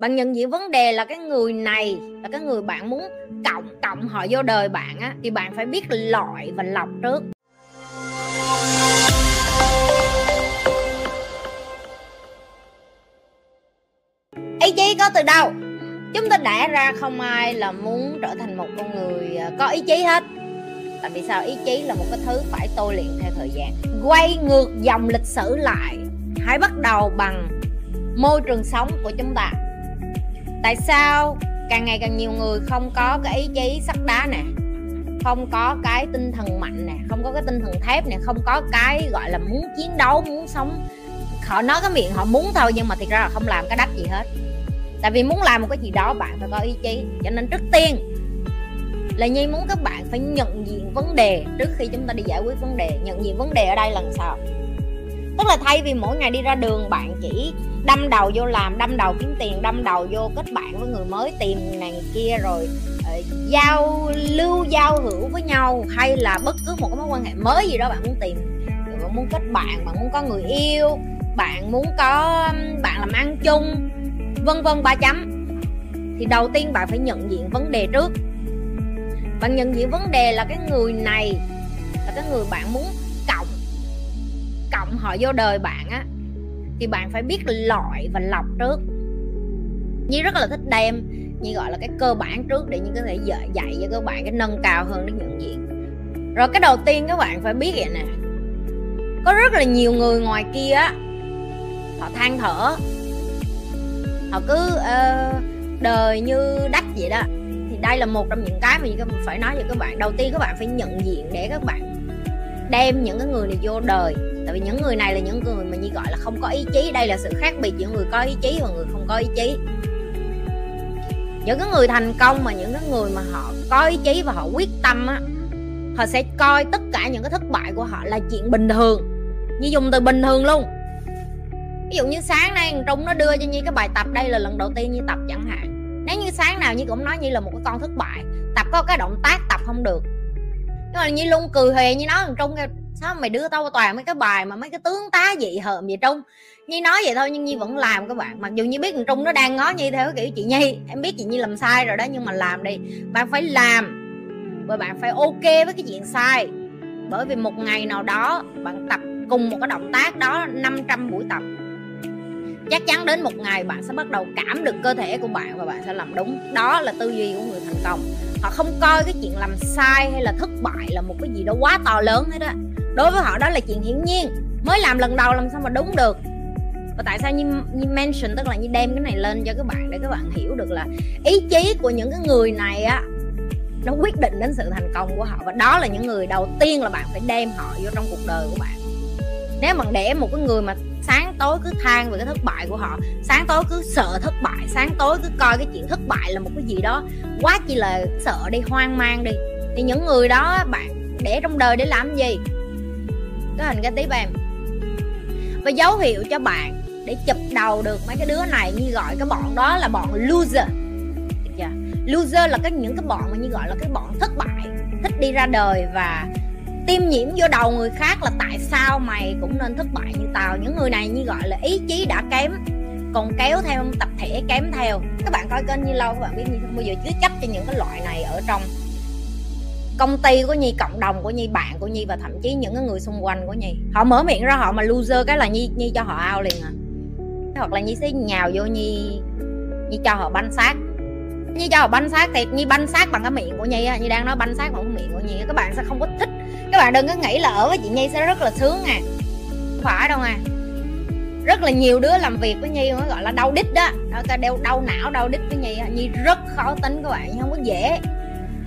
bạn nhận diện vấn đề là cái người này là cái người bạn muốn cộng cộng họ vô đời bạn á, thì bạn phải biết loại và lọc trước. Ý chí có từ đâu? Chúng ta đã ra không ai là muốn trở thành một con người à, có ý chí hết. Tại vì sao? Ý chí là một cái thứ phải tôi luyện theo thời gian. Quay ngược dòng lịch sử lại, hãy bắt đầu bằng môi trường sống của chúng ta tại sao càng ngày càng nhiều người không có cái ý chí sắt đá nè? Không có cái tinh thần mạnh nè, không có cái tinh thần thép nè, không có cái, gọi là, muốn chiến đấu, muốn sống. Họ nói cái miệng họ muốn thôi, nhưng mà thiệt ra là không làm cái đắt gì hết. Tại vì muốn làm một cái gì đó, bạn phải có ý chí. Cho nên trước tiên, là nhi muốn các bạn phải nhận diện vấn đề trước khi chúng ta đi giải quyết vấn đề. Nhận diện vấn đề ở đây là sao? Tức là thay vì mỗi ngày đi ra đường bạn chỉ đâm đầu vô làm đâm đầu kiếm tiền đâm đầu vô kết bạn với người mới tìm nàng kia rồi uh, giao lưu giao hữu với nhau hay là bất cứ một cái mối quan hệ mới gì đó bạn muốn tìm. Bạn muốn kết bạn bạn muốn có người yêu bạn muốn có bạn làm ăn chung vân vân ba chấm. Thì đầu tiên bạn phải nhận diện vấn đề trước. Bạn nhận diện vấn đề là cái người này là cái người bạn muốn họ vô đời bạn á thì bạn phải biết loại và lọc trước. Nhi rất là thích đem như gọi là cái cơ bản trước để như có thể dạy, dạy cho các bạn cái nâng cao hơn để nhận diện. Rồi cái đầu tiên các bạn phải biết vậy nè có rất là nhiều người ngoài kia á họ than thở. Họ cứ uh, đời như đất vậy đó. Thì đây là một trong những cái mà như phải nói cho các bạn. Đầu tiên các bạn phải nhận diện để các bạn đem những cái người này vô đời tại vì những người này là những người mà như gọi là không có ý chí. Đây là sự khác biệt giữa người có ý chí và người không có ý chí. Những cái người thành công mà những cái người mà họ có ý chí và họ quyết tâm á, họ sẽ coi tất cả những cái thất bại của họ là chuyện bình thường. Như dùng từ bình thường luôn. Ví dụ như sáng nay trung nó đưa cho nhi cái bài tập, đây là lần đầu tiên như tập chẳng hạn. Nếu như sáng nào như cũng nói như là một cái con thất bại, tập có cái động tác tập không được. Nhưng mà như luôn cười hề như nói thằng trung sao mày đưa tao toàn mấy cái bài mà mấy cái tướng tá dị hợm gì trung? Nhi nói vậy thôi, nhưng nhi vẫn làm các bạn. Mặc dù nhi biết thằng trung nó đang ngó nhi theo kiểu chị nhi. Em biết chị nhi làm sai rồi đó, nhưng mà làm đi. Bạn phải làm. Và bạn phải ok với cái chuyện sai. Bởi vì một ngày nào đó, bạn tập cùng một cái động tác đó 500 buổi tập. Chắc chắn đến một ngày bạn sẽ bắt đầu cảm được cơ thể của bạn và bạn sẽ làm đúng. Đó là tư duy của người thành công. Họ không coi cái chuyện làm sai hay là thất bại là một cái gì đó quá to lớn hết đó đối với họ đó là chuyện hiển nhiên. Mới làm lần đầu làm sao mà đúng được. Và tại sao như, như mention tức là như đem cái này lên cho các bạn để các bạn hiểu được là ý chí của những cái người này á nó quyết định đến sự thành công của họ. Và đó là những người đầu tiên là bạn phải đem họ vô trong cuộc đời của bạn. Nếu mà để một cái người mà sáng tối cứ than về cái thất bại của họ sáng tối cứ sợ thất bại sáng tối cứ coi cái chuyện thất bại là một cái gì đó quá chi là sợ đi hoang mang đi thì những người đó bạn để trong đời để làm gì? Cái hình cái tiếp em và dấu hiệu cho bạn để chụp đầu được mấy cái đứa này như gọi cái bọn đó là bọn loser. Được chưa? Loser là cái những cái bọn mà như gọi là cái bọn thất bại, thích đi ra đời và tiêm nhiễm vô đầu người khác là tại sao mày cũng nên thất bại như tao? Những người này như gọi là ý chí đã kém, còn kéo theo, tập thể kém theo. Các bạn coi kênh như lâu các bạn biết như không? Bao giờ chứa chấp cho những cái loại này ở trong công ty của nhi, cộng đồng của nhi, bạn của nhi và thậm chí những cái người xung quanh của nhi. Họ mở miệng ra, họ mà loser cái là nhi nhi cho họ ao liền à. Hoặc là nhi sẽ nhào vô nhi nhi cho họ banh xác. Nhi cho họ banh xác thiệt nhi banh xác bằng cái miệng của nhi á. Nhi đang nói banh xác bằng cái miệng của nhi các bạn sẽ không có thích. Các bạn đừng có nghĩ là ở với chị nhi sẽ rất là sướng à. Phải đâu à. Rất là nhiều đứa làm việc với nhi nó gọi là đau đít đó. Đó đau đau não, đau đít với nhi nhi rất khó tính các bạn không có dễ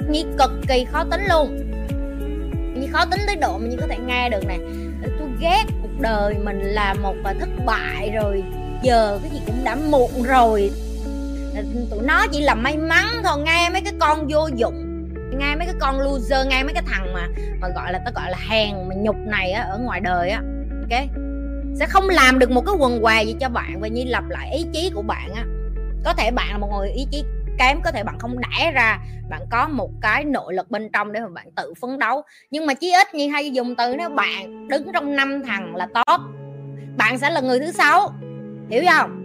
nhi cực kỳ khó tính luôn. Nhi khó tính tới độ mà nhi có thể nghe được nè. Tôi ghét cuộc đời mình là một thất bại rồi, giờ cái gì cũng đã muộn rồi. Tụi nó chỉ là may mắn thôi, nghe mấy cái con vô dụng ngay mấy cái con loser ngay mấy cái thằng mà mà gọi là tao gọi là hèn mà nhục này á, ở ngoài đời á. Ok? Sẽ không làm được một cái quần què gì cho bạn và như lặp lại ý chí của bạn á. Có thể bạn là một người ý chí kém, có thể bạn không đẻ ra, bạn có một cái nội lực bên trong để mà bạn tự phấn đấu. Nhưng mà chí ít như hay dùng từ nếu bạn đứng trong năm thằng là top, bạn sẽ là người thứ sáu. Hiểu không?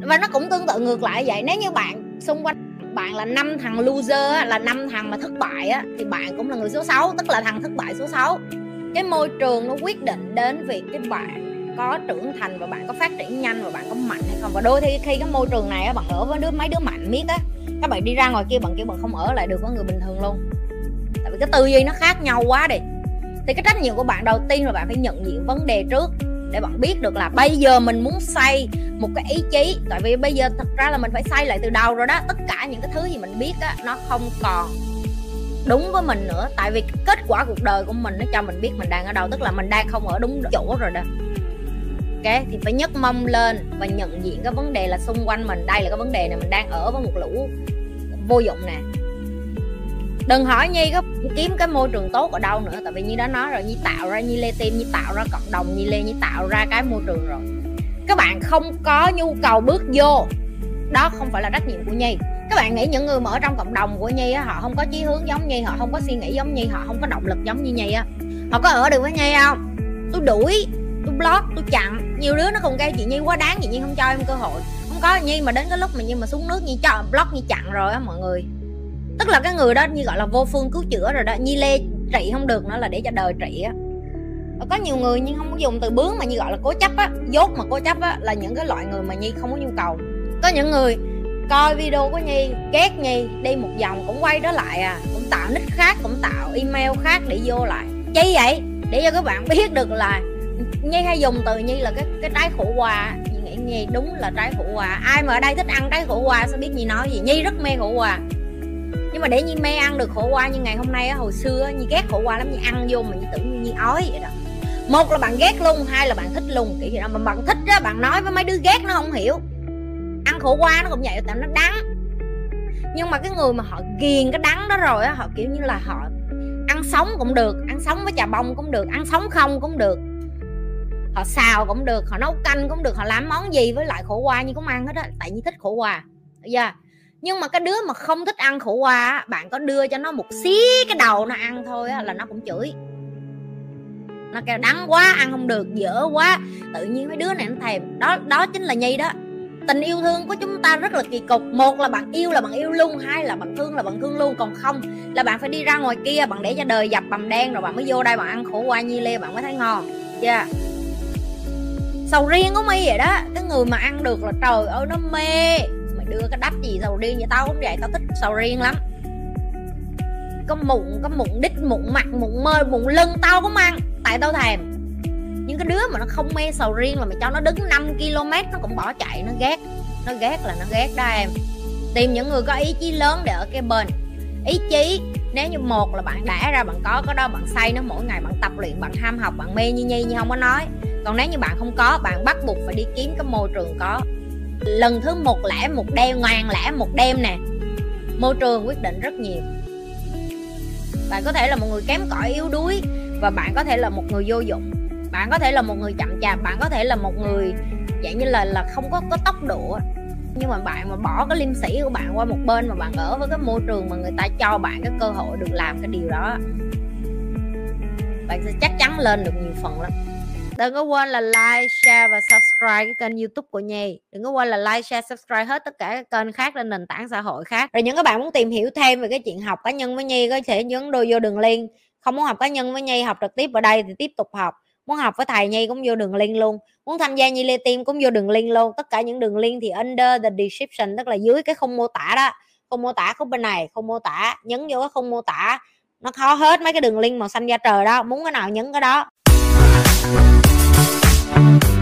Và nó cũng tương tự ngược lại vậy, nếu như bạn xung quanh bạn là năm thằng loser là năm thằng mà thất bại á, thì bạn cũng là người số 6 tức là thằng thất bại số 6 cái môi trường nó quyết định đến việc cái bạn có trưởng thành và bạn có phát triển nhanh và bạn có mạnh hay không? Và đôi khi khi cái môi trường này á, bạn ở với đứa, mấy đứa mạnh miết á, các bạn đi ra ngoài kia bạn kiểu bạn không ở lại được với người bình thường luôn. Tại vì cái tư duy nó khác nhau quá đi. Thì cái trách nhiệm của bạn đầu tiên là bạn phải nhận diện vấn đề trước để bạn biết được là bây giờ mình muốn xây một cái ý chí. Tại vì bây giờ thật ra là mình phải xây lại từ đầu rồi đó. Tất cả những cái thứ gì mình biết á, nó không còn đúng với mình nữa. Tại vì kết quả cuộc đời của mình nó cho mình biết mình đang ở đâu. Tức là mình đang không ở đúng chỗ rồi đó ok, thì phải nhấc mông lên và nhận diện cái vấn đề là xung quanh mình. Đây là cái vấn đề này mình đang ở với một lũ vô dụng nè. Đừng hỏi nhi có kiếm cái môi trường tốt ở đâu nữa, tại vì như đã nói rồi, nhi tạo ra, nhi lê tim, nhi tạo ra cộng đồng, nhi lê, nhi tạo ra cái môi trường rồi. Các bạn không có nhu cầu bước vô. Đó không phải là trách nhiệm của nhi. Các bạn nghĩ những người mà ở trong cộng đồng của nhi á, họ không có chí hướng giống nhi, họ không có suy nghĩ giống nhi, họ không có động lực giống như nhi á. Họ có ở được với nhi không? Tôi đuổi tôi block, tôi chặn. Nhiều đứa nó còn gây chị nhi quá đáng, chị nhi không cho em cơ hội. Không có nhi mà đến cái lúc mà nhi mà xuống nước, nhi cho block, nhi chặn rồi á mọi người. Tức là cái người đó như gọi là vô phương cứu chữa rồi đó. Nhi lê trị không được nữa là để cho đời trị á. Có nhiều người nhưng không có dùng từ bướng mà như gọi là cố chấp á. Dốt mà cố chấp á là những cái loại người mà nhi không có nhu cầu. Có những người coi video của nhi, ghét nhi, đi một vòng cũng quay đó lại à. Cũng tạo nick khác, cũng tạo email khác để vô lại. Chi vậy? Để cho các bạn biết được là nhi hay dùng từ nhi là cái cái trái khổ quà nhi nghĩ nhi đúng là trái khổ quà ai mà ở đây thích ăn trái khổ quà sẽ biết nhi nói gì? Nhi rất mê khổ quà nhưng mà để nhi mê ăn được khổ qua như ngày hôm nay á hồi xưa á, nhi ghét khổ qua lắm nhi ăn vô mà nhi tưởng như nhi ói vậy đó. Một là bạn ghét luôn hai là bạn thích luôn. Kiểu gì đó mà bạn thích á bạn nói với mấy đứa ghét nó không hiểu. Ăn khổ qua nó cũng vậy tại nó đắng. Nhưng mà cái người mà họ ghiền cái đắng đó rồi á họ kiểu như là họ ăn sống cũng được ăn sống với trà bông cũng được ăn sống không cũng được họ xào cũng được họ nấu canh cũng được họ làm món gì với lại khổ qua như cũng ăn hết á tại như thích khổ qua bây giờ nhưng mà cái đứa mà không thích ăn khổ qua bạn có đưa cho nó một xí cái đầu nó ăn thôi á, là nó cũng chửi. Nó kêu đắng quá ăn không được dở quá. Tự nhiên mấy đứa này nó thèm. Đó đó chính là nhi đó. Tình yêu thương của chúng ta rất là kỳ cục. Một là bạn yêu là bạn yêu luôn hai là bạn thương là bạn thương luôn còn không là bạn phải đi ra ngoài kia bạn để cho đời dập bầm đen rồi bạn mới vô đây bạn ăn khổ qua nhi lê bạn mới thấy ngon. Chưa? yeah sầu riêng của mi vậy đó. Cái người mà ăn được là trời ơi, nó mê. Mày đưa cái đách gì sầu riêng vậy tao cũng vậy? Tao thích sầu riêng lắm. Có mụn có mụn đít, mụn mặt, mụn mơi mụn lưng tao cũng ăn. Tại tao thèm. Những cái đứa mà nó không mê sầu riêng là mày cho nó đứng 5 km nó cũng bỏ chạy, nó ghét. Nó ghét là nó ghét đó em. Tìm những người có ý chí lớn để ở cái bên. Ý chí, nếu như một là bạn đã ra bạn có cái đó bạn xây nó mỗi ngày bạn tập luyện, bạn ham học, bạn mê như nhi như không có nói còn nếu như bạn không có, bạn bắt buộc phải đi kiếm cái môi trường có. Lần thứ một lẻ một đêm, ngoan lẻ một đêm nè. Môi trường quyết định rất nhiều. Bạn có thể là một người kém cỏi, yếu đuối và bạn có thể là một người vô dụng. Bạn có thể là một người chậm chạp, bạn có thể là một người dạng như là là không có có tốc độ nhưng mà bạn mà bỏ cái liêm sĩ của bạn qua một bên mà bạn ở với cái môi trường mà người ta cho bạn cái cơ hội được làm cái điều đó bạn sẽ chắc chắn lên được nhiều phần lắm đừng có quên là like, share và subscribe cái kênh youtube của nhi. Đừng có quên là like, share, subscribe hết tất cả các kênh khác trên nền tảng xã hội khác. Rồi những các bạn muốn tìm hiểu thêm về cái chuyện học cá nhân với nhi có thể nhấn đôi vô đường link. Không muốn học cá nhân với nhi, học trực tiếp ở đây thì tiếp tục học. Muốn học với thầy nhi cũng vô đường link luôn. Muốn tham gia nhi lê tim cũng vô đường link luôn. Tất cả những đường link thì under the description, tức là dưới cái khung mô tả đó. Không mô tả khúc bên này không mô tả, nhấn vô cái khung mô tả. Nó khó hết mấy cái đường link màu xanh da trời đó. Muốn cái nào nhấn cái đó. Thank